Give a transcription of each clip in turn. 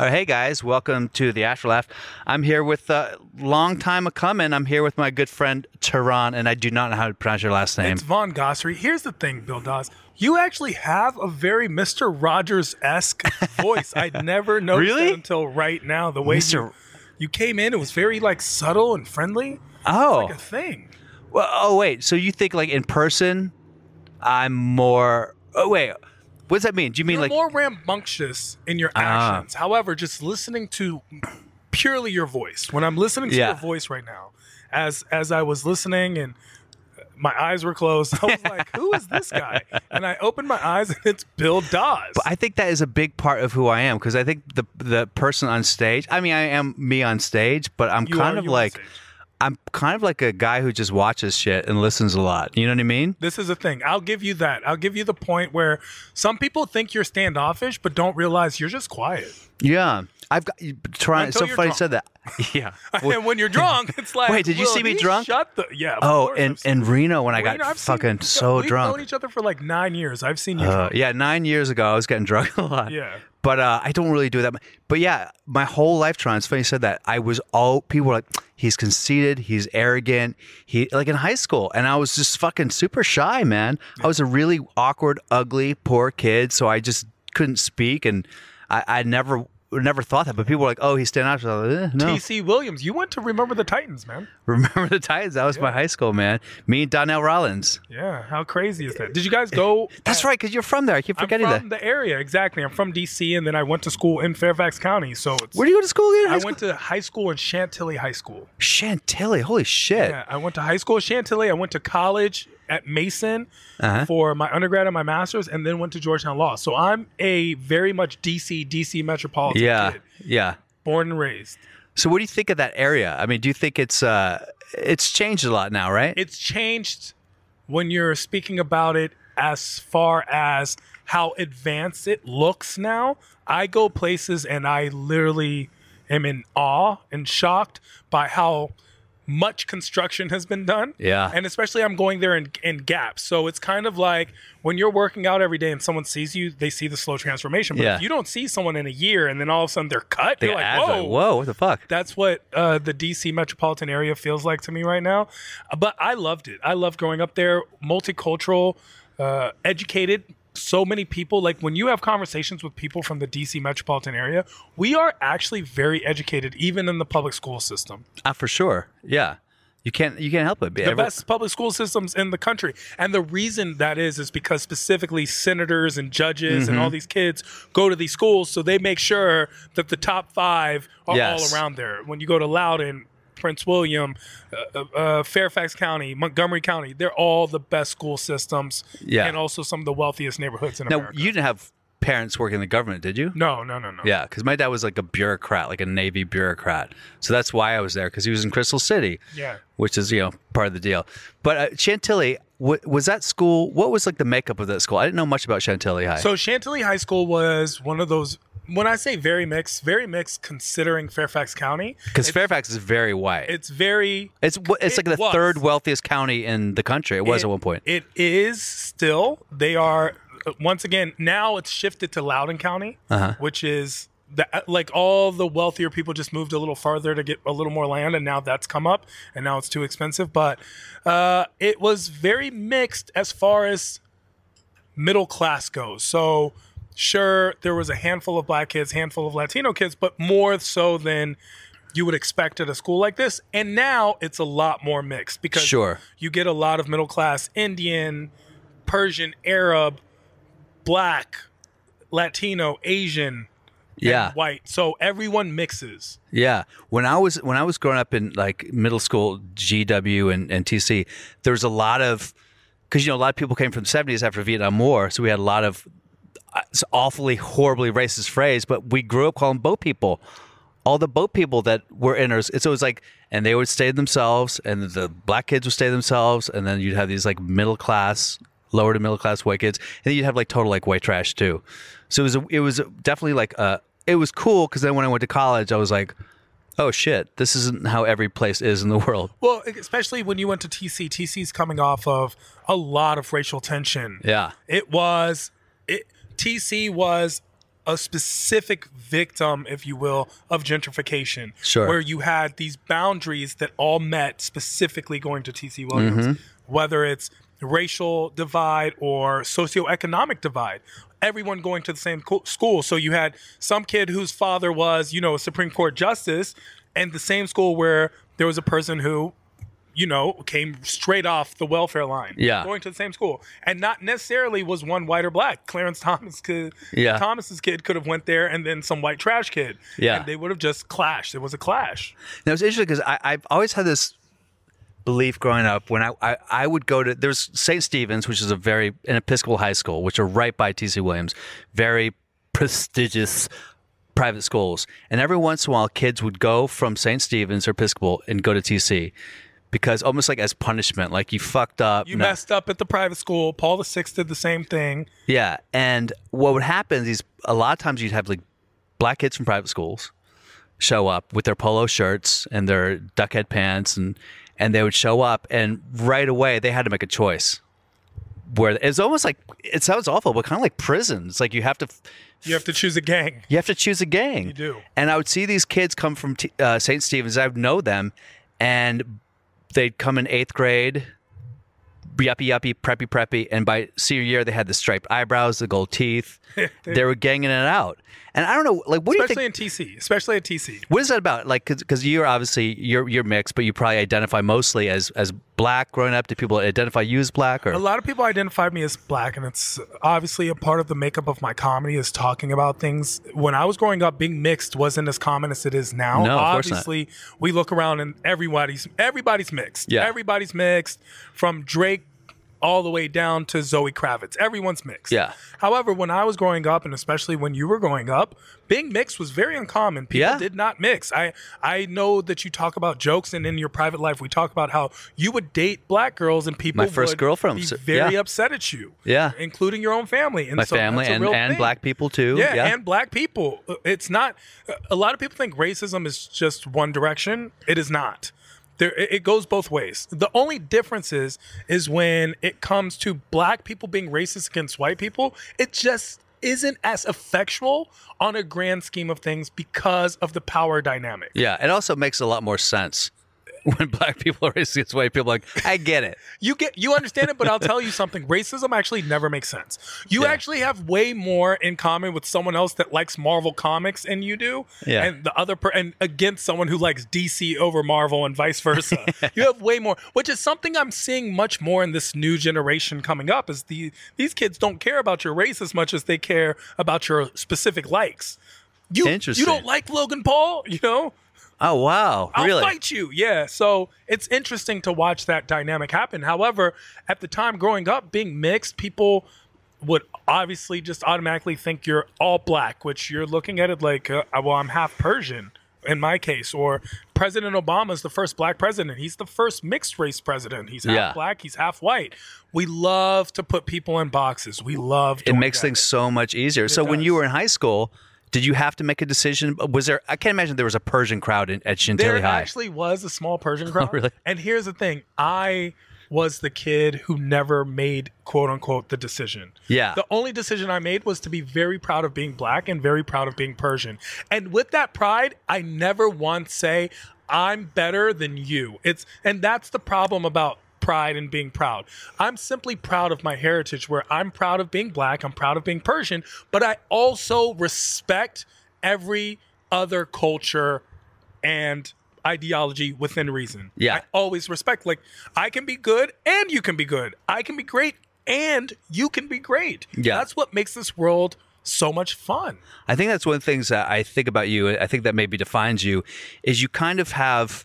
Right, hey guys, welcome to the Afterlaugh. I'm here with a uh, long time a coming. I'm here with my good friend Tehran, and I do not know how to pronounce your last name. It's Von Ghasri. Here's the thing, Bill Dawes. You actually have a very Mr. Rogers esque voice. I'd never noticed Really? until right now. The way Mr. you, you came in, it was very like subtle and friendly. oh, Like a thing. well, oh wait. So you think like in person, I'm more? Oh wait, what does that mean? Do you mean You're like? more rambunctious in your Ah. actions. However, just listening to purely your voice. When I'm listening to Yeah. your voice right now, as as I was listening and my eyes were closed, I was like, "Who is this guy?" And I opened my eyes, and it's Bill Dawes. I think that is a big part of who I am because I think the the person on stage. I mean, I am me on stage, but I'm You kind are of you on like stage. I'm kind of like a guy who just watches shit and listens a lot. You know what I mean? This is a thing. I'll give you that. I'll give you the point where some people think you're standoffish, but don't realize you're just quiet. Yeah, I've got. Trying. So funny you drunk. said that. Yeah. and when you're drunk, it's like, Wait, did you see me drunk? Shut the yeah. Oh, and in I've seen in you. Reno when I Reno, got I've seen- fucking yeah, so we've drunk. known each other for like nine years. I've seen you. Uh, drunk. yeah, nine years ago, I was getting drunk a lot. Yeah. But uh, I don't really do that. But yeah, my whole life, Tron, it's funny you said that. I was all, people were like, he's conceited, he's arrogant. He, like in high school. And I was just fucking super shy, man. I was a really awkward, ugly, poor kid. So I just couldn't speak. And I, I never, never thought that. But people were like, oh, he's standing out. So like, eh, no. TC Williams, you went to Remember the Titans, man. Remember the Titans? That was my high school, man. Me and Donnell Rollins. Yeah, how crazy is that? Did you guys go? That's right, because you're from there. I keep I'm forgetting from that. the area, exactly. I'm from DC, and then I went to school in Fairfax County. So. Where do you go to school again? High I school? went to high school in Chantilly High School. Chantilly. Holy shit. Yeah, I went to high school Chantilly. I went to college at Mason Uh-huh. for my undergrad and my master's, and then went to Georgetown Law. So I'm a very much DC, DC metropolitan Yeah. kid, Yeah. born and raised. So what do you think of that area? I mean, do you think it's uh it's changed a lot now, right? It's changed when you're speaking about it as far as how advanced it looks now. I go places and I literally am in awe and shocked by how much construction has been done. Yeah. And especially I'm going there in, in gaps. So it's kind of like when you're working out every day and someone sees you, they see the slow transformation. But Yeah. if you don't see someone in a year and then all of a sudden they're cut, The you're like, whoa, like, whoa, what the fuck? that's what uh, the DC metropolitan area feels like to me right now. But I loved it. I loved growing up there, multicultural, uh, educated. So many people, like when you have conversations with people from the DC metropolitan area, we are actually very educated, even in the public school system. Uh, for sure. Yeah. You can't you can't help it. The best public school systems in the country. And the reason that is, is because specifically senators and judges and Mm-hmm. all these kids go to these schools, so they make sure that the top five are Yes. all around there. When you go to Loudoun, Prince William, uh, uh, Fairfax County, Montgomery County, they're all the best school systems. Yeah. And also some of the wealthiest neighborhoods in Now, America. you didn't have parents working in the government, did you? no, no, no, no. Yeah, because my dad was like a bureaucrat, like a Navy bureaucrat. So that's why I was there because he was in Crystal City. Yeah. which is you know part of the deal. But uh, Chantilly, w- was that school? What was like the makeup of that school? I didn't know much about Chantilly High. So Chantilly High School was one of those. When I say very mixed, very mixed considering Fairfax County. because Fairfax is very white. It's very It's it's it like the was. third wealthiest county in the country. It was It- at one point. It is still. They are uh, once again now it's shifted to Loudoun County, Uh-huh. which is the, like all the wealthier people just moved a little farther to get a little more land, and now that's come up, and now it's too expensive. But uh, it was very mixed as far as middle class goes. So sure, there was a handful of black kids, handful of Latino kids, but more so than you would expect at a school like this. And now it's a lot more mixed because Sure. you get a lot of middle class Indian, Persian, Arab, black, Latino, Asian, and yeah, white. So everyone mixes. yeah. When I was when I was growing up in like middle school, GW and, and TC, there was a lot of because you know a lot of people came from the seventies after Vietnam War, so we had a lot of it's awfully horribly racist phrase, but we grew up calling boat people all the boat people that were in our, so it was like, and they would stay themselves, and the black kids would stay themselves, and then you'd have these like middle class, lower to middle class white kids, and then you'd have like total like white trash too. So it was, a, it was definitely like, uh, it was cool because then when I went to college, I was like, oh shit, this isn't how every place is in the world. Well, especially when you went to TC. TC's coming off of a lot of racial tension. Yeah. It was it TC was a specific victim, if you will, of gentrification. Sure. Where you had these boundaries that all met specifically going to TC Williams, mm-hmm. whether it's racial divide or socioeconomic divide. Everyone going to the same co- school. So you had some kid whose father was, you know, a Supreme Court justice, and the same school where there was a person who you know, came straight off the welfare line. Yeah. Going to the same school. And not necessarily was one white or black. Clarence Thomas could Yeah. Thomas's kid could have went there and then some white trash kid. Yeah. And they would have just clashed. It was a clash. Now it's interesting because I've always had this belief growing up when I, I, I would go to there's St. Stephen's, which is a very an Episcopal high school, which are right by TC Williams, very prestigious private schools. And every once in a while kids would go from St. Stephen's or Episcopal and go to TC because almost like as punishment, like you fucked up. You no- messed up at the private school. Paul the Sixth did the same thing. Yeah, and what would happen is a lot of times you'd have like black kids from private schools show up with their polo shirts and their duckhead pants, and and they would show up, and right away they had to make a choice. Where it's almost like it sounds awful, but kind of like prison. It's like you have to You have to choose a gang. you have to choose a gang. You do. And I would see these kids come from T- uh, St. Stephen's. I would know them, and they'd come in eighth grade, yuppie yuppie, preppy preppy, and by senior year they had the striped eyebrows, the gold teeth. they were ganging it out. And I don't know, like, what do you think? Especially in TC. Especially at TC. What is that about? Like, because you're obviously you're you're mixed, but you probably identify mostly as as black growing up. Do people identify you as black or? A lot of people identify me as black, and it's obviously a part of the makeup of my comedy is talking about things. When I was growing up, being mixed wasn't as common as it is now. No, of course not. obviously, we look around and everybody's everybody's mixed. Yeah. everybody's mixed from Drake all the way down to Zoe Kravitz. Everyone's mixed. Yeah. However, when I was growing up, and especially when you were growing up, being mixed was very uncommon. People Yeah. did not mix. I I know that you talk about jokes, and in your private life, we talk about how you would date black girls, and people My first would girlfriend be was- uh, very yeah. upset at you. Yeah. including your own family and my so family and, and thing. black people too. Yeah, Yeah, and black people. Uh, it's not. Uh, a lot of people think racism is just one direction. It is not. There, it goes both ways. The only difference is, is when it comes to black people being racist against white people. It just isn't as effectual on a grand scheme of things because of the power dynamic. yeah. It also makes a lot more sense when black people are racist against white people. Like, I get it. You get you understand it, but I'll tell you something. Racism actually never makes sense. You Yeah. actually have way more in common with someone else that likes Marvel comics and you do. Yeah. And the other per- and against someone who likes DC over Marvel and vice versa. you have way more, which is something I'm seeing much more in this new generation coming up is the these kids don't care about your race as much as they care about your specific likes. You Interesting. you don't like Logan Paul, you know? Oh wow, I'll really? fight you. Yeah. So it's interesting to watch that dynamic happen. However, at the time growing up, being mixed, people would obviously just automatically think you're all black, which you're looking at it like, uh, well, I'm half Persian in my case. Or President Obama is the first black president. He's the first mixed race president. He's half Yeah. black, he's half white. We love to put people in boxes. We love to. it makes that. things so much easier. so when you were in high school, did you have to make a decision? Uh, was there? I can't imagine there was a Persian crowd in, at Chantilly There High. actually was a small Persian oh, crowd. Oh, really? And here's the thing: I was the kid who never made quote unquote the decision. Yeah. The only decision I made was to be very proud of being black and very proud of being Persian. And with that pride, I never once say I'm better than you. It's and that's the problem about pride and being proud. I'm simply proud of my heritage where I'm proud of being black, I'm proud of being Persian, but I also respect every other culture and ideology within reason. Yeah. I always respect like I can be good and you can be good. I can be great and you can be great. Yeah. That's what makes this world so much fun. I think that's one of the things that I think about you. I think that maybe defines you is you kind of have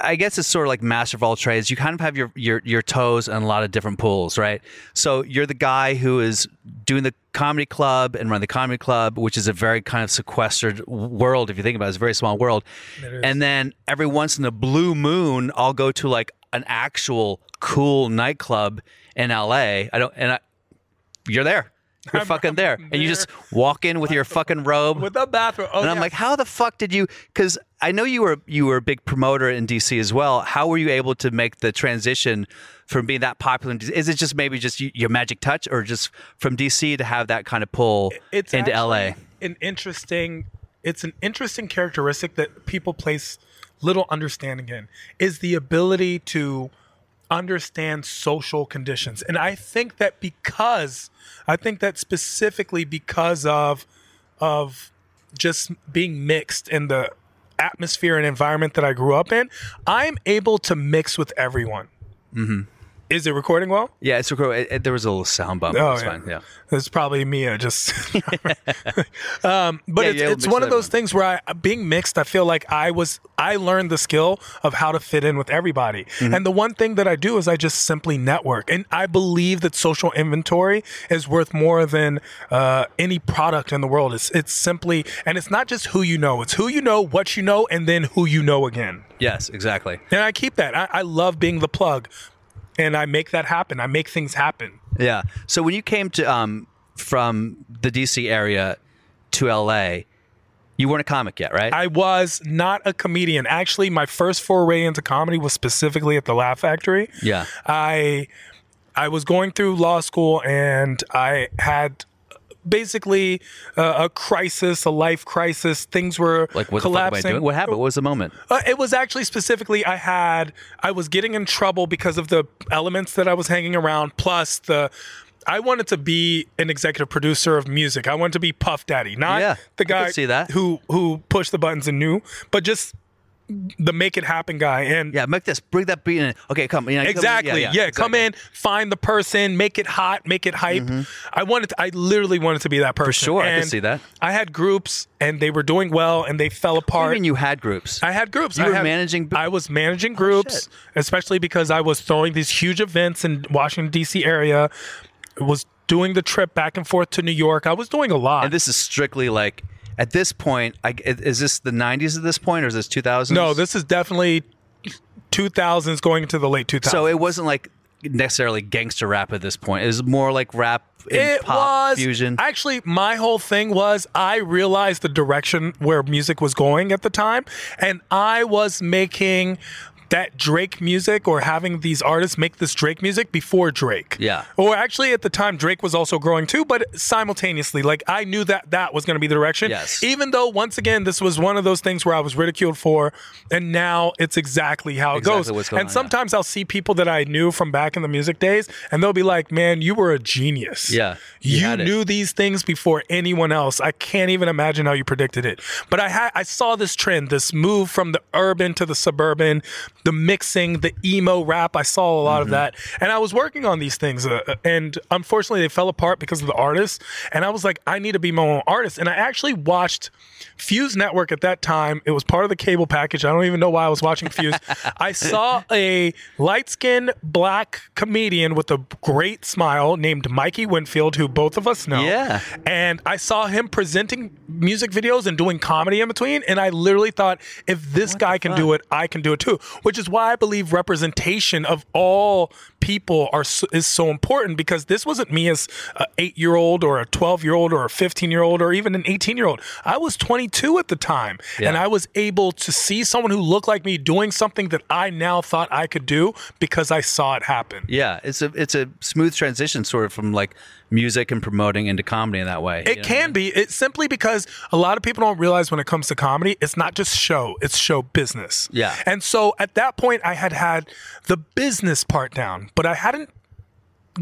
I guess it's sort of like master of all trades. You kind of have your, your your toes in a lot of different pools, right? So you're the guy who is doing the comedy club and run the comedy club, which is a very kind of sequestered world. If you think about it, it's a very small world. And then every once in a blue moon, I'll go to like an actual cool nightclub in LA. I don't, and I, you're there. You're fucking there. and you just walk in with your fucking robe. with the bathroom. Oh, And I'm yeah. like, how the fuck did you? Because I know you were you were a big promoter in DC as well. How were you able to make the transition from being that popular? in DC? Is it just maybe just your magic touch, or just from DC to have that kind of pull it's into LA? An interesting, it's an interesting characteristic that people place little understanding in is the ability to understand social conditions, and I think that because I think that specifically because of of just being mixed in the atmosphere and environment that I grew up in, I'm able to mix with everyone. Mm-hmm. Is it recording well? Yeah, it's recording. It, it- there was a little sound bump. Oh, it's yeah. fine. Yeah. It's probably Mia just. um, but Yeah, it's, yeah, it's one of those things where I, being mixed, I feel like I was, I learned the skill of how to fit in with everybody. Mm-hmm. And the one thing that I do is I just simply network. And I believe that social inventory is worth more than uh, any product in the world. It's, it's simply, and it's not just who you know, it's who you know, what you know, and then who you know again. Yes, exactly. And I keep that. I, I love being the plug. And I make that happen. I make things happen. Yeah. So when you came to um from the DC area to LA, you weren't a comic yet, right? I was not a comedian. Actually, my first foray into comedy was specifically at the Laugh Factory. yeah. I I was going through law school and I had basically uh, a crisis, a life crisis. Things were Like what the fuck am I doing? What happened? What was the moment? Uh, it was actually specifically I had I was getting in trouble because of the elements that I was hanging around plus the I wanted to be an executive producer of music. I wanted to be Puff Daddy, not Yeah, the guy see that. who who pushed the buttons and knew, but just the make it happen guy. And Yeah, make this. Bring that beat in. Okay, come. You know, come in. Exactly. Yeah, come exactly. in, find the person, make it hot, make it hype. I wanted. To, I literally wanted to be that person. Mm-hmm. sure, I can see that. I had groups, and they were doing well, and they fell apart. you mean you had groups? I had groups. You I were had- managing- I was managing groups, shit. especially because I was throwing these huge events in Washington D.C. area. Was doing the trip back and forth to New York. I was doing a lot. and this is strictly like at this point. I, is this the '90s at this point, or is this 2000s? no, this is definitely 2000s going into the late 2000s. So it wasn't like necessarily gangster rap at this point. It was more like rap and it pop was fusion. actually my whole thing was i realized the direction where music was going at the time and i was making that Drake music or having these artists make this Drake music before Drake. Yeah. Or actually at the time Drake was also growing too, but simultaneously like I knew that that was going to be the direction. Yes. Even though once again this was one of those things where I was ridiculed for and now it's exactly how it Exactly goes. and on, yeah. sometimes I'll see people that I knew from back in the music days and they'll be like, "Man, you were a genius." Yeah, you You, knew these things before anyone else. I can't even imagine how you predicted it. But I had I saw this trend, this move from the urban to the suburban, the mixing, the emo rap. I saw a lot Mm-hmm. of that, and I was working on these things. Uh, and unfortunately, they fell apart because of the artists. And I was like, I need to be my own artist. And I actually watched Fuse Network at that time. It was part of the cable package. I don't even know why I was watching Fuse. I saw a light skinned black comedian with a great smile named Mikey Winfield, who both of us know. Yeah. And I saw him presenting music videos and doing comedy in between. And I literally thought, if this guy can do it, I can do it too. Which is why I believe representation of all people are is so important because this wasn't me as an eight year old or a 12 year old or a 15 year old or even an 18 year old. I was 22 at the time. And I was able to see someone who looked like me doing something that I now thought I could do because I saw it happen. yeah, it's a it's a smooth transition, sort of from like music and promoting into comedy in that way. It can be. It's simply because a lot of people don't realize when it comes to comedy, it's not just show, it's show business. Yeah. And so at that point, I had had the business part down, but I hadn't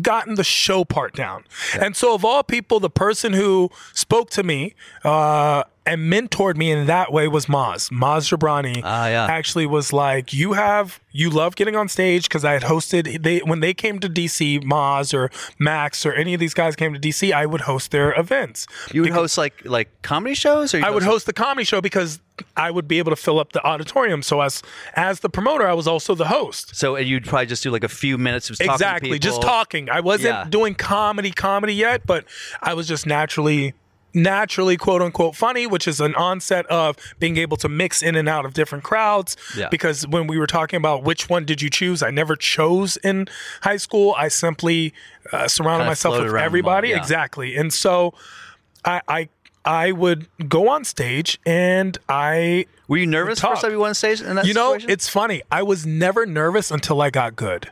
gotten the show part down. And so, of all people, the person who spoke to me, uh, and mentored me in that way was Maz. Maz Jobrani Ah, yeah. actually was like, you have, you love getting on stage because I had hosted, they when they came to DC, Maz or Max or any of these guys came to DC, I would host their events. You would host like like comedy shows, or I would host the comedy show because I would be able to fill up the auditorium. So as as the promoter, I was also the host. So you'd probably just do like a few minutes of Exactly, just talking. I wasn't Yeah. doing comedy comedy yet, but I was just naturally naturally quote unquote funny which is an onset of being able to mix in and out of different crowds Yeah. because when we were talking about which one did you choose i never chose in high school i simply uh, surrounded Kinda myself with everybody yeah. exactly and so I, I i would go on stage and i Were you nervous first time you went on stage in that you know situation? it's funny i was never nervous until i got good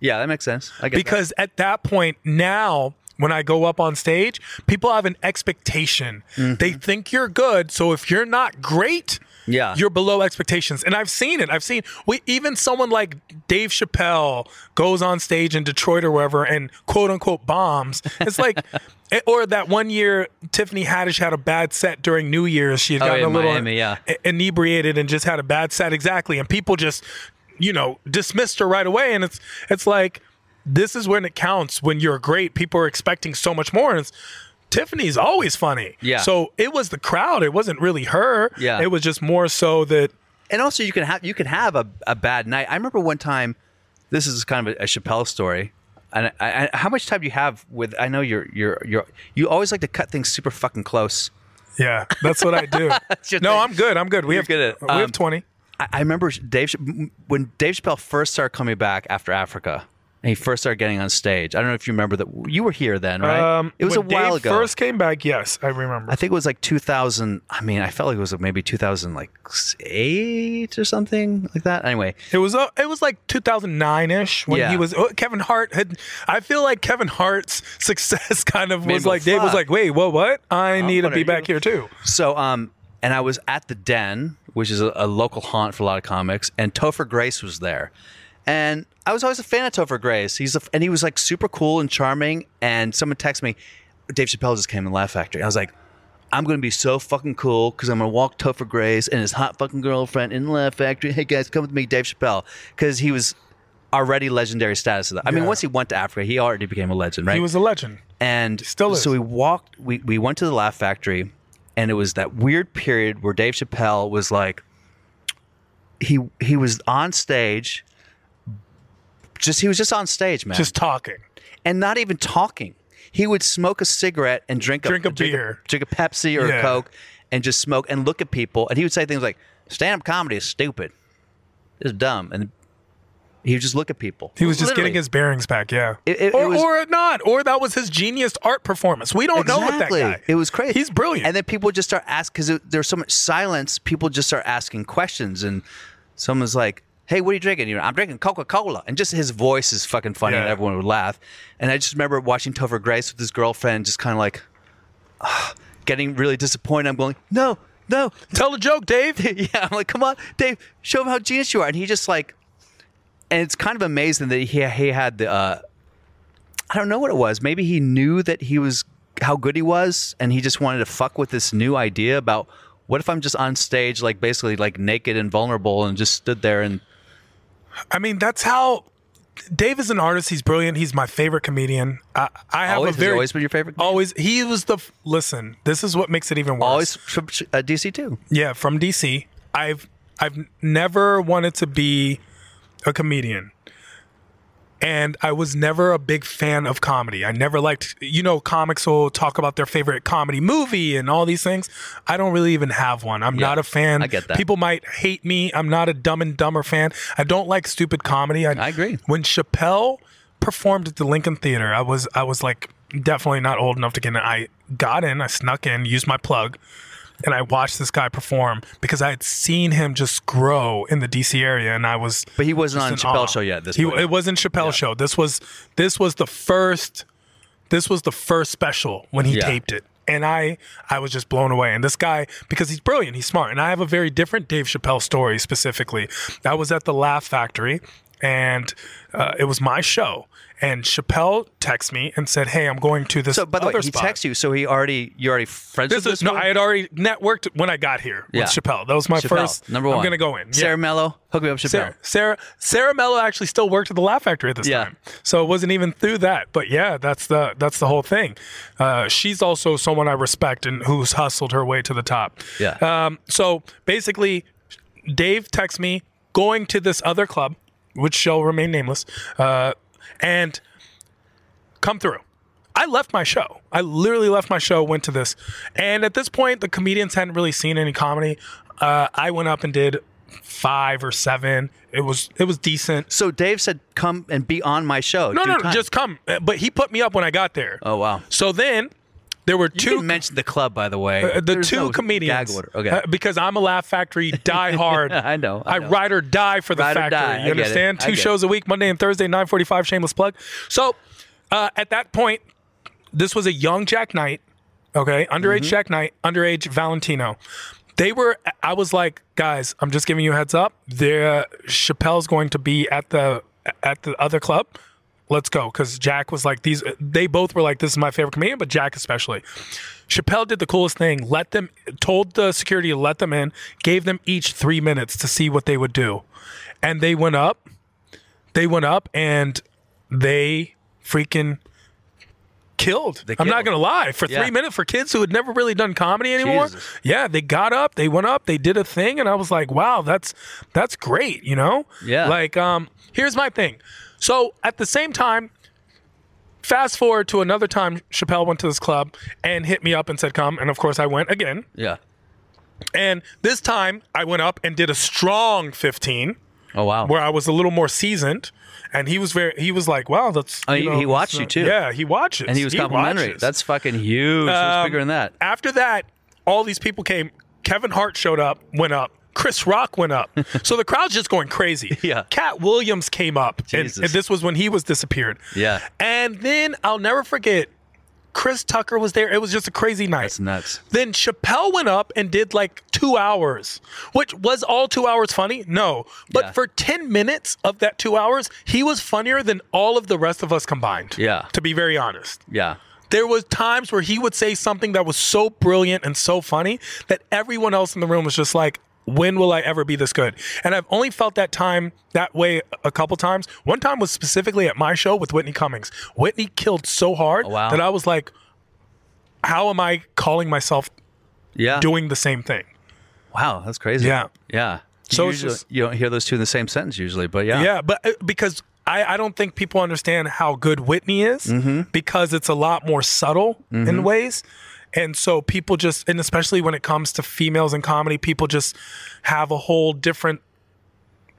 yeah, that makes sense. I get that. because at that point now when i go up on stage people have an expectation. They think you're good so if you're not great Yeah. you're below expectations. And i've seen it. I've seen we even someone like dave chappelle goes on stage in detroit or wherever and quote unquote bombs. It's like eh, or that one year tiffany haddish had a bad set during new year's. She had Oh, gotten yeah, a little Miami, yeah. inebriated and just had a bad set. Exactly. And people just you know dismissed her right away. And it's it's like this is when it counts when you're great people are expecting so much more and it's tiffany's always funny Yeah. so it was the crowd it wasn't really her Yeah. it was just more so that and also you can have you can have a, a bad night. I remember one time. This is kind of a, a Chappelle story. And I, I, how much time do you have with? I know you're you're you're you always like to cut things super fucking close. yeah that's what i do no thing. i'm good i'm good we You're have good at it. we Um, have 20 I, I remember Dave when Dave Chappelle first started coming back after Africa, and he first started getting on stage. I don't know if you remember that. You were here then, right? um it was a while Dave ago. first came back yes i remember I think it was like 2000. I mean, I felt like it was maybe 2000, like eight or something like that. Anyway, It was uh, it was like 2009ish when Yeah. he was uh, Kevin Hart had. I feel like Kevin Hart's success kind of Made was like Dave was like, wait, what, what? I need to be back you?" here too. So, um, and I was at the Den, which is a, a local haunt for a lot of comics, and Topher Grace was there, and I was always a fan of Topher Grace. He's a, and he was like super cool and charming. And someone texted me, Dave Chappelle just came in Laugh Factory. I was like, I'm gonna be so fucking cool because I'm gonna walk Topher Grace and his hot fucking girlfriend in the Laugh Factory. Hey guys, come with me, Dave Chappelle, because he was already legendary status. Of that. I mean, Yeah. once he went to Africa, he already became a legend, right? He was a legend. and Still is. so we walked we, we went to the laugh factory and it was that weird period where dave chappelle was like he he was on stage just he was just on stage man Just talking. and not even talking he would smoke a cigarette and drink a Drink a beer. drink a pepsi or a coke and just smoke and look at people and he would say things like stand-up comedy is stupid it's dumb and he would just look at people He was just Literally. getting his bearings back. Yeah. It- it- or, it was- or not. Or that was his genius art performance. We don't know what that guy. It was crazy. He's brilliant. And then people just start asking because there's so much silence. People just start asking questions, and someone's like, "Hey, what are you drinking?" You know, I'm drinking Coca Cola, and just his voice is fucking funny, and everyone would laugh. And I just remember watching Topher Grace with his girlfriend, just kind of like getting really disappointed. I'm going, "No, no, Tell a joke, Dave. yeah." I'm like, "Come on, Dave, show him how genius you are." And he just like, and it's kind of amazing that he he had the. Uh, I don't know what it was. Maybe he knew that he was how good he was, and he just wanted to fuck with this new idea about what if I'm just on stage, like basically like naked and vulnerable, and just stood there and I mean, that's how. Dave is an artist. He's brilliant. He's my favorite comedian. I, I have always a very always been your favorite. comedian? always. He was the listen. This is what makes it even worse. always from uh, DC too. Yeah, from DC. I've I've never wanted to be a comedian. And I was never a big fan of comedy. I never liked, you know, comics will talk about their favorite comedy movie and all these things. I don't really even have one. I'm not a fan. I get that. People might hate me. I'm not a Dumb and Dumber fan. I don't like stupid comedy. I, I agree. When Chappelle performed at the Lincoln Theater, I was I was like definitely not old enough to get in. I got in. I snuck in, used my plug, and I watched this guy perform because I had seen him just grow in the DC area, and I was. But he wasn't on Chappelle awe. show yet. This he, it wasn't Chappelle show. This was this was the first. This was the first special when he Yeah. taped it, and I I was just blown away. And this guy because he's brilliant, he's smart, and I have a very different Dave Chappelle story specifically. I was at the Laugh Factory. And uh, it was my show. And Chappelle texted me and said, "Hey, I'm going to this club. So by the way, he spot." texted you, so he already you already friends This with is this no. I had already networked when I got here Yeah. with Chappelle. That was my Chappelle, first number one. I'm gonna go in. Sarah Yeah. Mello, hook me up, Chappelle. Sarah, Sarah, Sarah Mello actually still worked at the Laugh Factory at this Yeah. time, so it wasn't even through that. But yeah, that's the that's the whole thing. Uh, she's also someone I respect and who's hustled her way to the top. Yeah. Um, so basically, Dave texts me going to this other club, which shall remain nameless, uh, and come through. I left my show. I literally left my show, went to this, and at this point, the comedians hadn't really seen any comedy. Uh, I went up and did five or seven. It was it was decent. So Dave said, "Come and be on my show." No, no, no, just come. But he put me up when I got there. Oh wow. So then there were You two didn't mention the club, by the way. Uh, the There's two no comedians. Okay. uh, because I'm a Laugh Factory die hard. I know, I I, know. ride or die for the Ride or factory. You it. understand? Two shows a week, Monday and Thursday, 9:45. Shameless plug. So uh, at that point, this was a young Jak Knight. Okay, underage Mm-hmm. Jak Knight, underage Valentino. They were. I was like, guys, I'm just giving you a heads up. The Chappelle's going to be at the at the other club. Let's go, because Jak was like these. They both were like, this is my favorite comedian, but Jak especially. Chappelle did the coolest thing. Let them told the security to let them in. Gave them each three minutes to see what they would do, and they went up. They went up and they freaking killed. I'm not gonna lie. For Yeah. three minutes, for kids who had never really done comedy anymore, Jesus. yeah, they got up, they went up, they did a thing, and I was like, wow, that's that's great, you know? Yeah. Like, um, here's my thing. So at the same time, fast forward to another time, Chappelle went to this club and hit me up and said, come, and of course I went again. yeah. And this time I went up and did a strong 15 Oh wow. where I was a little more seasoned. And he was very, he was like, wow, that's. Oh, he- know, he watched you, too. Yeah, he watches. and he was complimentary. watches. That's fucking huge. Um, bigger than that? After that, all these people came. Kevin Hart showed up, went up. Chris Rock went up. so the crowd's just going crazy. Yeah. Katt Williams came up. And, and this was when he was disappeared. Yeah. And then I'll never forget, Chris Tucker was there. It was just a crazy night. That's nuts. Then Chappelle went up and did like two hours, which was all two hours funny? No. But Yeah. for 10 minutes of that two hours, he was funnier than all of the rest of us combined. Yeah. To be very honest Yeah. there was times where he would say something that was so brilliant and so funny that everyone else in the room was just like when will i ever be this good and i've only felt that time that way a couple times one time was specifically at my show with whitney cummings whitney killed so hard Oh, wow. that i was like how am i calling myself Yeah. doing the same thing wow, that's crazy. Yeah. Yeah. So So usually, just- you don't hear those two in the same sentence usually, but yeah. Yeah, but uh, because I, I don't think people understand how good Whitney is Mm-hmm. because it's a lot more subtle in ways. And so people just, and especially when it comes to females in comedy, people just have a whole different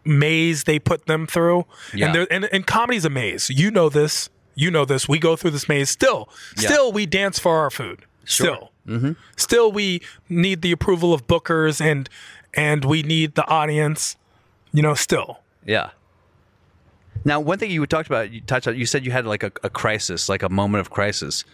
maze they put them through. Yeah. And, and, and comedy's a maze. You know this. You know this. We go through this maze still. Still, we dance for our food. Still. Mm-hmm. Still, we need the approval of bookers and and we need the audience. You know, still. Yeah. Now, one thing you talked about, you touched on, you said you had like a, a crisis, like a moment of crisis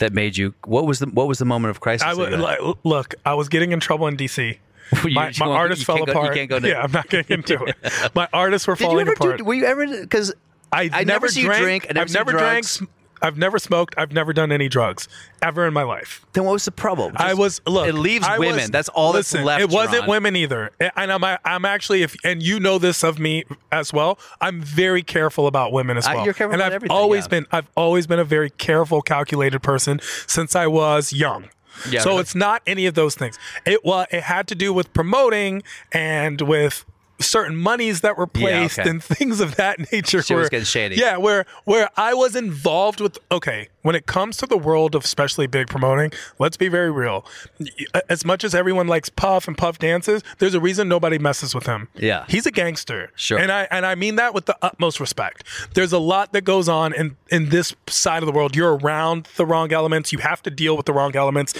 that made you. What was the What was the moment of crisis? I that would you had? like, look. I was getting in trouble in DC. You- My, my won't- artists fell can't go- apart. can't go yeah, I'm not getting into it. My artists were Did you falling ever apart. do? Were you ever? Because I, I never see you drank. drink. I never I've never drugs. drank. I've never smoked. I've never done any drugs ever in my life. then what was the problem? I was look. It leaves I women. was- that's all listen, that's left. It wasn't Ron. women either, and I'm I'm actually if and you know this of me as well. I'm very careful about women as well. you're careful and about I've everything, always yeah. been I've always been a very careful, calculated person since I was young. Yeah, so it's not any of those things. It was it had to do with promoting and with certain monies that were placed okay. and things of that nature. Shit was getting shady. Yeah, where where I was involved with okay, when it comes to the world of especially big promoting, let's be very real. As much as everyone likes Puff and Puff dances, there's a reason nobody messes with him. Yeah. He's a gangster. Sure. And I and I mean that with the utmost respect. There's a lot that goes on in in this side of the world. You're around the wrong elements. You have to deal with the wrong elements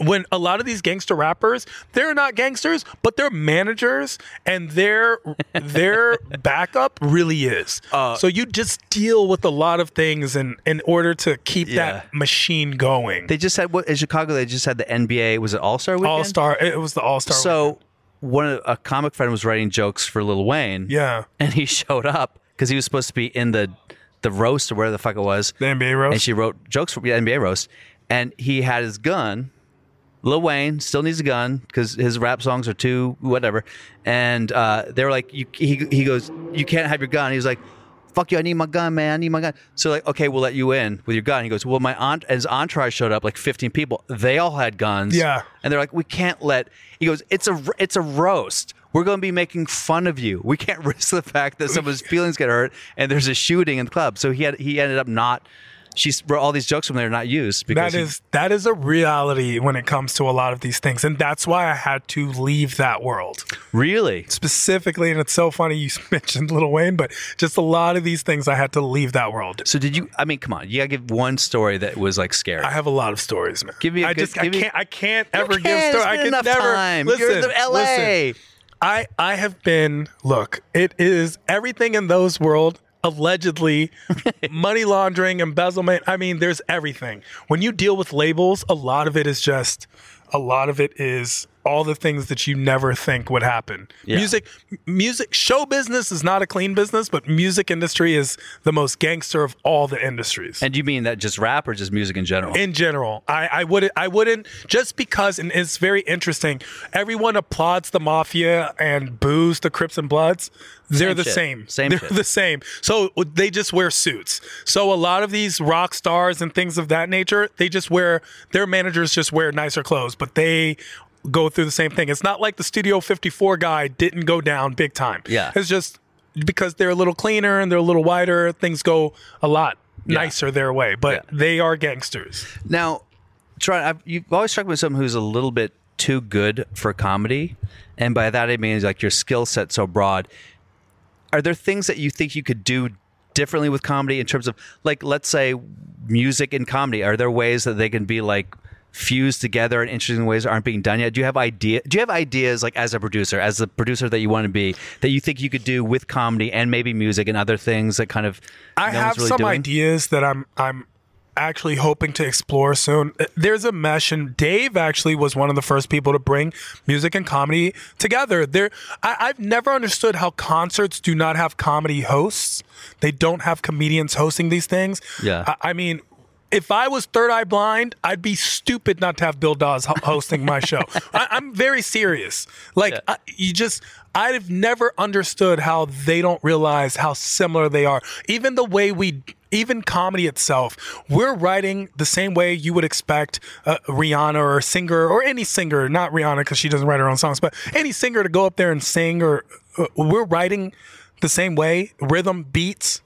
when a lot of these gangster rappers, they're not gangsters, but they're managers, and their their backup really is. Uh, so you just deal with a lot of things in in order to keep Yeah. that machine going. They just had what in Chicago. They just had the NBA. Was it All Star Weekend? All star. It was the All star. So one a comic friend was writing jokes for Lil Wayne. Yeah. and he showed up because he was supposed to be in the the roast or where the fuck it was. The NBA roast? and she wrote jokes for the NBA roast, and he had his gun. Lil Wayne still needs a gun because his rap songs are too whatever, and uh, they were like, you, he he goes, you can't have your gun. He was like. Fuck you! I need my gun, man. I need my gun. So like, okay, we'll let you in with your gun. He goes, well, my aunt, his entourage showed up, like 15 people. They all had guns. Yeah. and they're like, we can't let. He goes, it's a it's a roast. We're going to be making fun of you. We can't risk the fact that someone's feelings get hurt and there's a shooting in the club. So he had he ended up not. She's wrote all these jokes from there not used because That he- is that is a reality when it comes to a lot of these things, and that's why I had to leave that world really specifically. And it's so funny you mentioned Little Wayne, but just a lot of these things I had to leave that world. So did you? I mean, come on, you gotta give one story that was like scary. I have a lot of stories, man. Give me a I good- just I give me- can't I can't ever give can't, stories. I can never time. listen. You're in the LA. listen. I I have been look. It is everything in those world. Allegedly, money laundering, embezzlement. I mean, there's everything. When you deal with labels, a lot of it is just, a lot of it is all the things that you never think would happen. Yeah. Music, music, show business is not a clean business, but music industry is the most gangster of all the industries And you mean that just rap or just music in general? in general. I, I wouldn't I wouldn't just because and it's very interesting. Everyone applauds the mafia and boos the Crips and Bloods. They're Same the shit. same. Same They're shit. the same. So they just wear suits. So a lot of these rock stars and things of that nature, they just wear their managers just wear nicer clothes, but they go through the same thing. It's not like the Studio 54 guy didn't go down big time. Yeah. It's just because they're a little cleaner and they're a little wider, things go a lot Yeah. nicer their way, but Yeah. they are gangsters. Now, try. I've, you've always struck me as someone who's a little bit too good for comedy, and by that I mean like your skill set so broad. Are there things that you think you could do differently with comedy in terms of like, let's say, music and comedy? Are there ways that they can be like fused together in interesting ways aren't being done yet? Do you have idea? Do you have ideas like as a producer, as the producer that you want to be, that you think you could do with comedy and maybe music and other things that kind of I no have really some doing? ideas that I'm I'm actually hoping to explore soon. Uh, There's a mesh, and Dave actually was one of the first people to bring music and comedy together. There, I, I've never understood how concerts do not have comedy hosts. They don't have comedians hosting these things. Yeah. I, I mean. If I was third eye blind, I'd be stupid not to have Bill Dawes hosting my show. I, I'm very serious. Like Yeah. I, you just, I've never understood how they don't realize how similar they are. Even the way we, even comedy itself, we're writing the same way you would expect uh, Rihanna or a singer or any singer, not Rihanna because she doesn't write her own songs, but any singer to go up there and sing or uh, we're writing the same way, rhythm, beats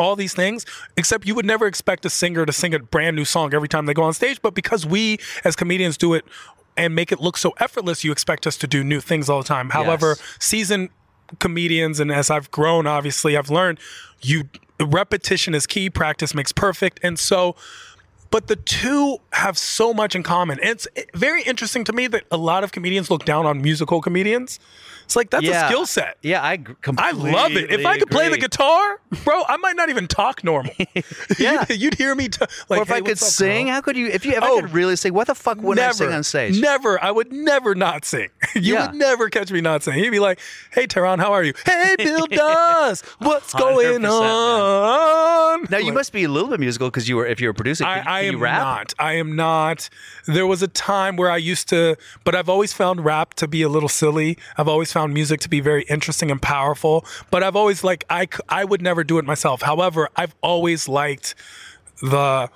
all these things, except you would never expect a singer to sing a brand new song every time they go on stage. But because we as comedians do it and make it look so effortless, you expect us to do new things all the time. However, seasoned comedians, and as I've grown, obviously, I've learned you repetition is key, practice makes perfect. And so, but the two have so much in common. And it's eh, very interesting to me that a lot of comedians look down on musical comedians. It's like that's a skill set. Yeah, I completely I love it. If I could play the guitar, bro, I might not even talk normal. Yeah. you'd, you'd hear me t- like, or if "Hey, I could what's up, sing, how could you? If you, if I Oh, could really sing, what the fuck would I sing on stage? Never. I would never not sing. You Yeah. would never catch me not saying. You'd be like, "Hey, Tehran, how are you? Hey, Bill Dawes, what's going 100%, man. on?" Now you Like, must be a little bit musical because you were if you were producing. I, Can, I can am not. I am not. There was a time where I used to, but I've always found rap to be a little silly. I've always found music to be very interesting and powerful. But I've always like I I would never do it myself. However, I've always liked the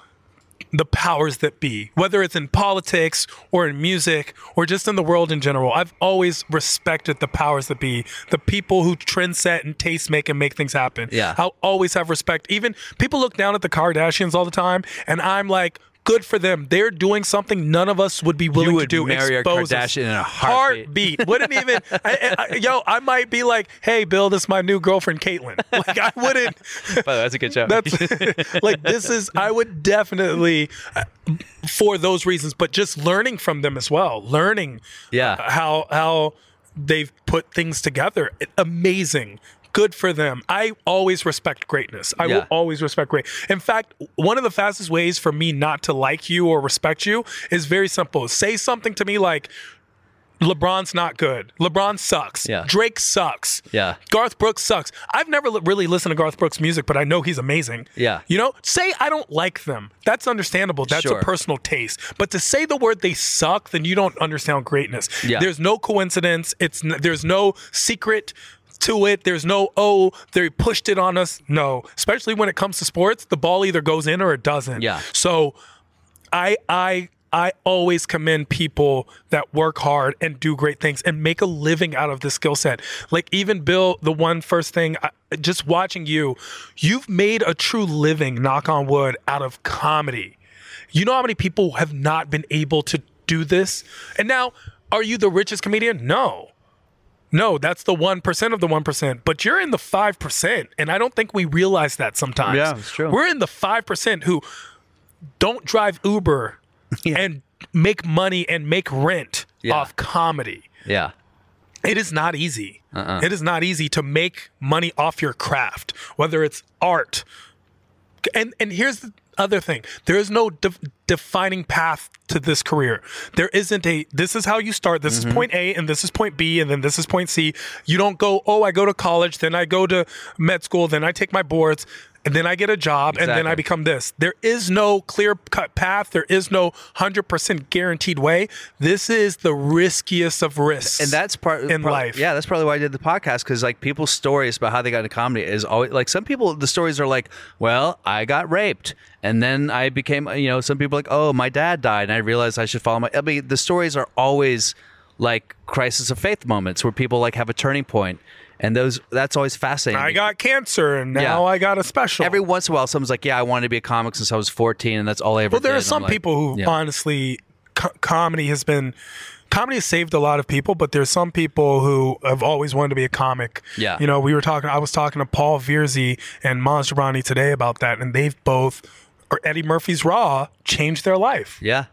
the powers that be, whether it's in politics or in music or just in the world in general. I've always respected the powers that be, the people who trend set and taste make and make things happen. Yeah. I'll always have respect. Even people look down at the Kardashians all the time, and I'm like, good for them. They're doing something none of us would be willing would to do. marry a expose us. Kardashian in a heartbeat. heartbeat. Wouldn't even, I, I, yo, I might be like, hey, Bill, this is my new girlfriend, Caitlyn. Like, I wouldn't. By the way, that's a good job. That's like this is I would definitely uh, for those reasons, but just learning from them as well, learning Yeah. uh, how how they've put things together. Amazing. Good for them. I always respect greatness. I Yeah. will always respect great. In fact, one of the fastest ways for me not to like you or respect you is very simple. Say something to me like, LeBron's not good. LeBron sucks. Yeah. Drake sucks. Yeah. Garth Brooks sucks. I've never li- really listened to Garth Brooks music, but I know he's amazing. Yeah. You know, say I don't like them. That's understandable. That's Sure. a personal taste. But to say the word they suck, then you don't understand greatness. Yeah. There's no coincidence. It's n- there's no secret to it. There's no oh they pushed it on us. No, especially when it comes to sports, the ball either goes in or it doesn't. Yeah. So I I I always commend people that work hard and do great things and make a living out of the skill set. Like even Bill, the one first thing, I, just watching you, you've made a true living, knock on wood, out of comedy. You know how many people have not been able to do this? And now, are you the richest comedian? No. No, that's the 1% of the 1%, but you're in the 5%. And I don't think we realize that sometimes. Yeah, it's true. We're in the 5% who don't drive Uber and make money and make rent Yeah. off comedy. Yeah. It is not easy. Uh-uh. It is not easy to make money off your craft, whether it's art. And and here's the other thing: there is no de- defining path to this career. There isn't a. This is how you start. This Mm-hmm. is point A, and this is point B, and then this is point C. You don't go. Oh, I go to college, then I go to med school, then I take my boards. And then I get a job, and then I become this. There is no clear cut path. There is no 100% guaranteed way. This is the riskiest of risks. and that's part in life. Yeah, that's probably why I did the podcast because like people's stories about how they got into comedy is always like some people the stories are like, well, I got raped and then I became you know some people are like, oh, my dad died and I realized I should follow my. I mean, the stories are always like crisis of faith moments where people like have a turning point and those that's always fascinating. I got cancer and now Yeah. I got a special. Every once in a while, someone's like, "Yeah, I wanted to be a comic since I was 14, and that's all I ever." well, there did." are some like, people who yeah. honestly, co- comedy has been. Comedy has saved a lot of people, but there's some people who have always wanted to be a comic. Yeah. You know, we were talking, I was talking to Paul Virzi and Maz Jobrani today about that, and they've both, or Eddie Murphy's Raw, changed their life. Yeah,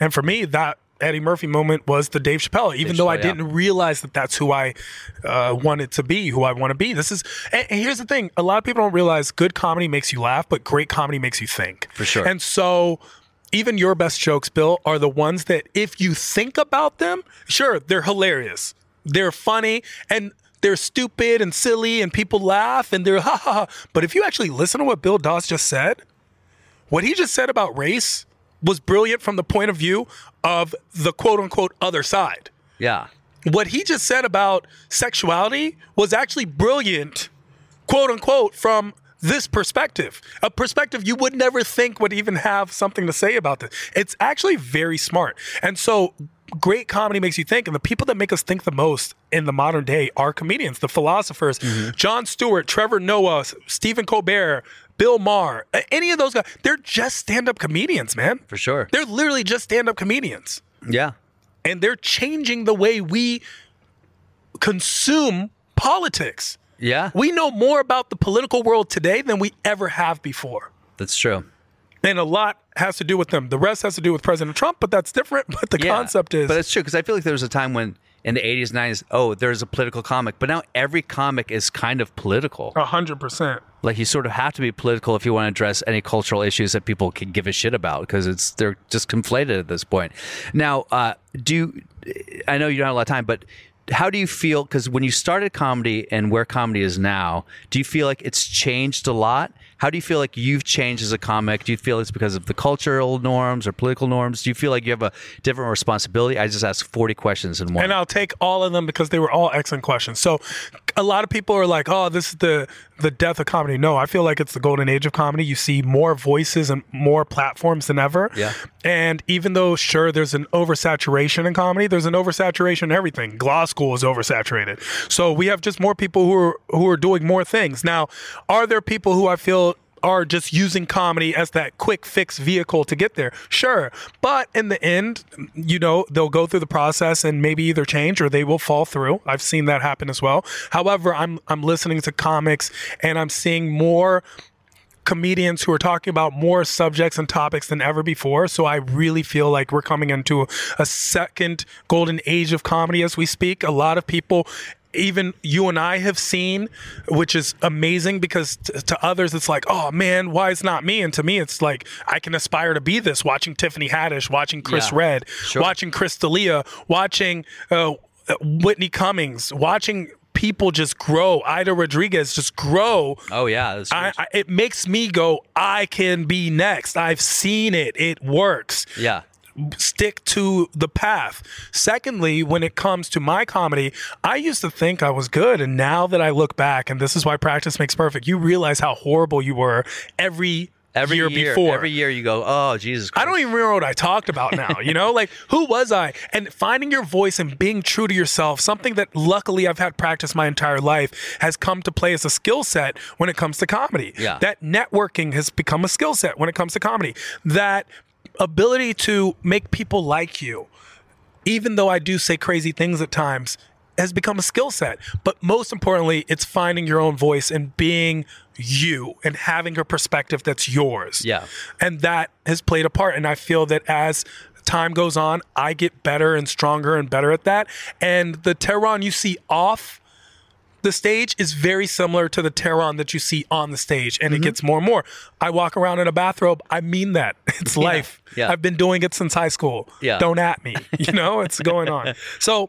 And for me, that Eddie Murphy moment was the Dave Chappelle, even Dave though I Chappelle, yeah. didn't realize that that's who I uh, wanted to be, who I want to be. This is, and, and here's the thing a lot of people don't realize good comedy makes you laugh, but great comedy makes you think. For sure. And so, even your best jokes, Bill, are the ones that if you think about them, sure, they're hilarious. They're funny and they're stupid and silly and people laugh and they're ha ha ha. But if you actually listen to what Bill Dawes just said, what he just said about race was brilliant from the point of view of the quote unquote other side. yeah, What he just said about sexuality was actually brilliant, quote unquote, from this perspective. A perspective you would never think would even have something to say about this. It's actually very smart. And so great comedy makes you think, and the people that make us think the most in the modern day are comedians, the philosophers, mm-hmm. Jon Stewart, Trevor Noah, Stephen Colbert, Bill Maher, any of those guys, they're just stand-up comedians, man. for sure. They're literally just stand-up comedians Yeah, and they're changing the way we consume politics. yeah, We know more about the political world today than we ever have before. that's true. And a lot has to do with them. The rest has to do with President Trump, but that's different. But the Yeah. concept is But it's true because I feel like there was a time when in the 80s, 90s, oh, there's a political comic, but now every comic is kind of political. a hundred percent. Like you sort of have to be political if you want to address any cultural issues that people can give a shit about because it's they're just conflated at this point. Now, uh, do you, I know you don't have a lot of time, but how do you feel? Because when you started comedy and where comedy is now, do you feel like it's changed a lot? How do you feel like you've changed as a comic? Do you feel it's because of the cultural norms or political norms? Do you feel like you have a different responsibility? I just asked 40 questions in one. And I'll take all of them because they were all excellent questions. So a lot of people are like, "Oh, this is the the death of comedy." No, I feel like it's the golden age of comedy. You see more voices and more platforms than ever. Yeah. And even though sure there's an oversaturation in comedy, there's an oversaturation in everything. Law school is oversaturated. So we have just more people who are who are doing more things. Now, are there people who I feel are just using comedy as that quick fix vehicle to get there. Sure. But in the end, you know, they'll go through the process and maybe either change or they will fall through. I've seen that happen as well. However, I'm I'm listening to comics and I'm seeing more comedians who are talking about more subjects and topics than ever before. So I really feel like we're coming into a second golden age of comedy as we speak. A lot of people even you and I have seen, which is amazing because t- to others it's like, oh man, why it's not me? And to me, it's like I can aspire to be this. Watching Tiffany Haddish, watching Chris Yeah. Redd, Sure. watching Chris D'Elia, watching uh, Whitney Cummings, watching people just grow. Aida Rodriguez just grow. Oh yeah, I. I, it makes me go, I can be next. I've seen it. It works yeah. Stick to the path. Secondly, when it comes to my comedy, I used to think I was good. And now that I look back, and this is why practice makes perfect, you realize how horrible you were every, Every year, year, before. every year you go, oh Jesus. Christ. I don't even remember what I talked about now. You know, like who was I? And finding your voice and being true to yourself, something that luckily I've had practice my entire life, has come to play as a skill set when it comes to comedy. Yeah. That networking has become a skill set when it comes to comedy. That ability to make people like you, even though I do say crazy things at times, has become a skill set. But most importantly, it's finding your own voice and being you and having a perspective that's yours. Yeah. And that has played a part. And I feel that as time goes on, I get better and stronger and better at that. And the Tehran you see off the stage is very similar to the Tehran that you see on the stage, and it mm-hmm. gets more and more. I walk around in a bathrobe. I mean that. It's life. yeah. I've been doing it since high school. Yeah. Don't at me. You know, it's going on. So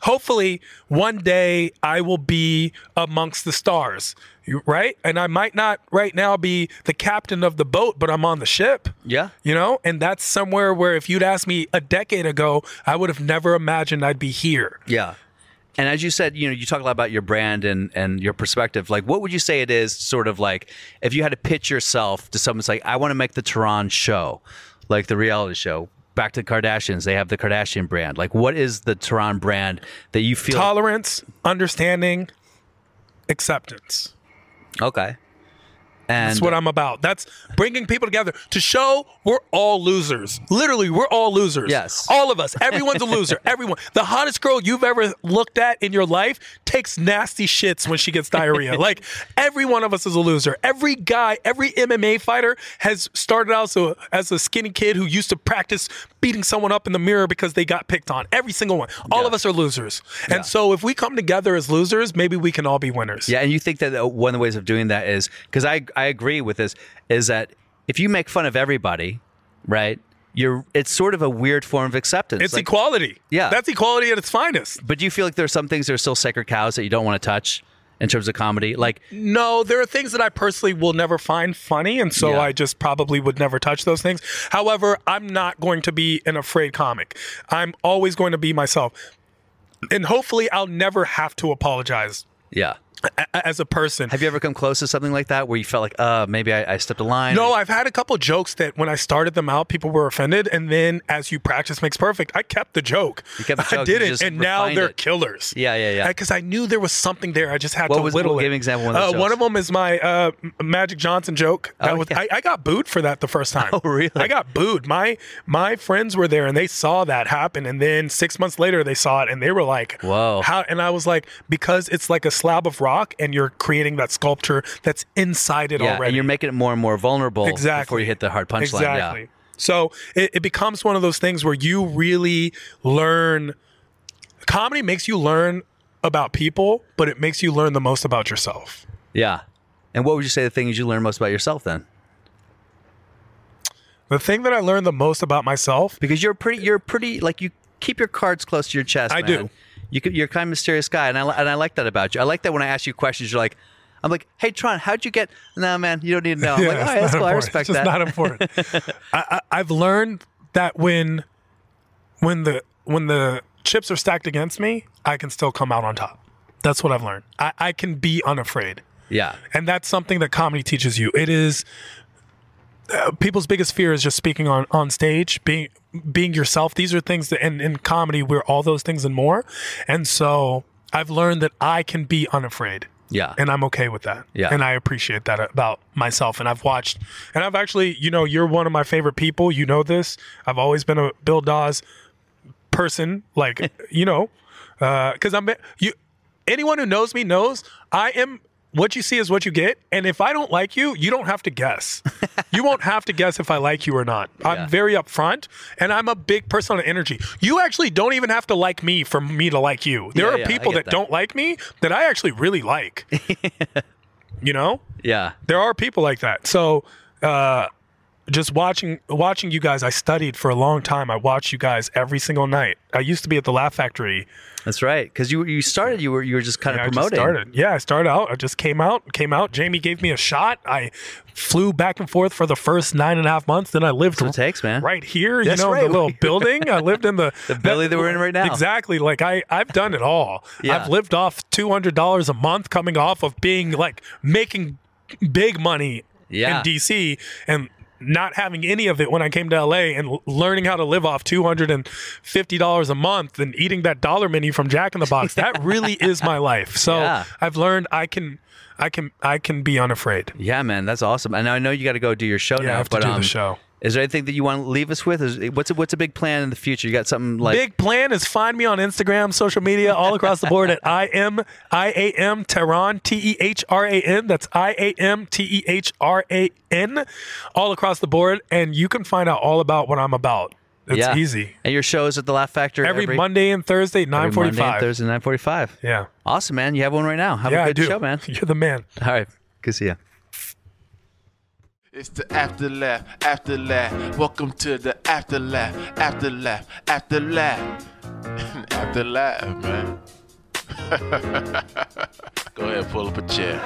hopefully one day I will be amongst the stars, you- right? And I might not right now be the captain of the boat, but I'm on the ship. Yeah. You know, and that's somewhere where if you'd asked me a decade ago, I would have never imagined I'd be here. Yeah. And as you said, you know, you talk a lot about your brand and and your perspective. Like, what would you say it is? Sort of like if you had to pitch yourself to someone, it's like, I want to make the Tehran show, like the reality show. Back to the Kardashians, they have the Kardashian brand. Like, what is the Tehran brand that you feel? Tolerance, understanding, acceptance. okay. And That's what I'm about. That's bringing people together to show we're all losers. Literally, we're all losers. Yes. All of us. Everyone's a loser. Everyone. The hottest girl you've ever looked at in your life takes nasty shits when she gets diarrhea. like, every one of us is a loser. Every guy, every MMA fighter has started out so, as a skinny kid who used to practice beating someone up in the mirror because they got picked on. Every single one. All Yeah. of us are losers. And so, if we come together as losers, maybe we can all be winners. Yeah, and you think that uh, one of the ways of doing that is because I I agree with this is that if you make fun of everybody, right? You're it's sort of a weird form of acceptance. It's Like, equality. Yeah. That's equality at its finest. but do you feel like there's some things that are still sacred cows that you don't want to touch in terms of comedy? Like No, there are things that I personally will never find funny, and so Yeah. I just probably would never touch those things. However, I'm not going to be an afraid comic. I'm always going to be myself. And hopefully, I'll never have to apologize yeah. As a person. Have you ever come close to something like that where you felt like, uh, maybe I, I stepped a line? No, I've had a couple jokes that when I started them out, people were offended, and then as you practice makes perfect, I kept the joke. You kept the I joke, you didn't, just and now they're it. killers. Yeah, yeah, yeah. Because I knew there was something there. I just had What to was- whittle give it. me an example one of uh, one of them is my uh, Magic Johnson joke. That Oh, was, yeah. I, I got booed for that the first time. Oh, really? I got booed. My my friends were there and they saw that happen, and then six months later they saw it and they were like, Whoa. How? And I was like, because it's like a slab of rock, and you're creating that sculpture that's inside it yeah, already and you're making it more and more vulnerable exactly before you hit the hard punchline. Exactly. Yeah. So it, it becomes one of those things where you really learn. Comedy makes you learn about people, but it makes you learn the most about yourself. Yeah. And what would you say the things you learn most about yourself then? The thing that I learned the most about myself, Because you're pretty, you're pretty, like you keep your cards close to your chest. I man. do. You could, you're a kind of mysterious guy, and I and I like that about you. I like that when I ask you questions, you're like, I'm like, hey Tron, how'd you get? No, man, you don't need to know. I'm like, all right, that's cool. I respect It's that. just not important. I, I, I've learned that when when the when the chips are stacked against me, I can still come out on top. That's what I've learned. I, I can be unafraid. yeah, and that's something that comedy teaches you. It is uh, people's biggest fear is just speaking on on stage, being being yourself. These are things that in in comedy we're all those things and more. And so I've learned that I can be unafraid. yeah, And I'm okay with that. Yeah. And I appreciate that about myself. And I've watched, and I've actually, you know, you're one of my favorite people. You know this. I've always been a Bill Dawes person. Like, you know, uh, because I'm, you, anyone who knows me knows I am what you see is what you get. And if I don't like you, you don't have to guess. you won't have to guess if I like you or not. Yeah. I'm very upfront and I'm a big person on energy. You actually don't even have to like me for me to like you. There Yeah, are yeah, people that, that. don't like me that I actually really like. you know? Yeah. There are people like that. So, uh, just watching watching you guys, I studied for a long time. I watched you guys every single night. I used to be at the Laugh Factory. That's right. Because you you started, you were you were just kind of I just started. Yeah, I started out. I just came out, came out. Jamie gave me a shot. I flew back and forth for the first nine and a half months. Then I lived That's takes, man. right here, That's you know, right. the little building. I lived in the The building that we're in right now. Exactly. Like I, I've done it all. Yeah. I've lived off two hundred dollars a month, coming off of being like making big money Yeah. in DC and not having any of it when I came to LA and l- learning how to live off two hundred and fifty dollars a month and eating that dollar menu from Jack in the Box. That really is my life. So Yeah. I've learned I can, I can, I can be unafraid. Yeah, man, that's awesome. And I know you got to go do your show Yeah, now. I have to but do um, the show. Is there anything that you want to leave us with? Is, what's a, what's a big plan in the future? You got something like Big plan is find me on Instagram, social media, all across the board at I am I A M Tehran T E H R A N. That's I A M T E H R A N, all across the board, and you can find out all about what I'm about. It's yeah. easy. And your shows at the Laugh Factory Every, Monday and Thursday, nine every Monday and forty-five. Thursday, nine forty-five. Yeah, Awesome, man. You have one right now. Have yeah, a I good show, man. You're the man. All right, good to see you. It's the afterlaugh, afterlaugh. Welcome to the afterlaugh, afterlaugh, afterlaugh, afterlaugh, man. Go ahead, pull up a chair.